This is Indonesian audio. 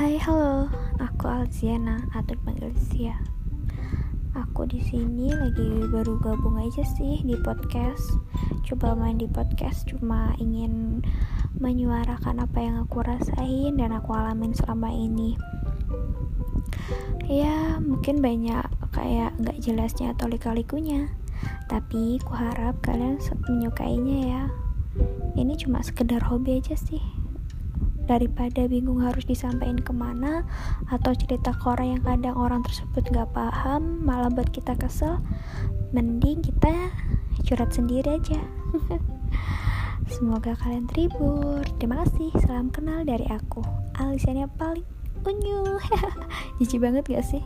Hai, halo. Aku Alziana atau dipanggil Sia. Aku di sini lagi baru gabung aja sih di podcast. Coba main di podcast cuma ingin menyuarakan apa yang aku rasain dan aku alamin selama ini. Ya, mungkin banyak kayak nggak jelasnya atau lika-likunya. Tapi ku harap kalian menyukainya ya. Ini cuma sekedar hobi aja sih daripada bingung harus disampaikan ke mana atau cerita ke yang kadang orang tersebut gak paham malah buat kita kesel mending kita curhat sendiri aja. Semoga kalian terhibur. Terima kasih. Salam kenal dari aku. Alisianya paling unyu. Jijik banget gak sih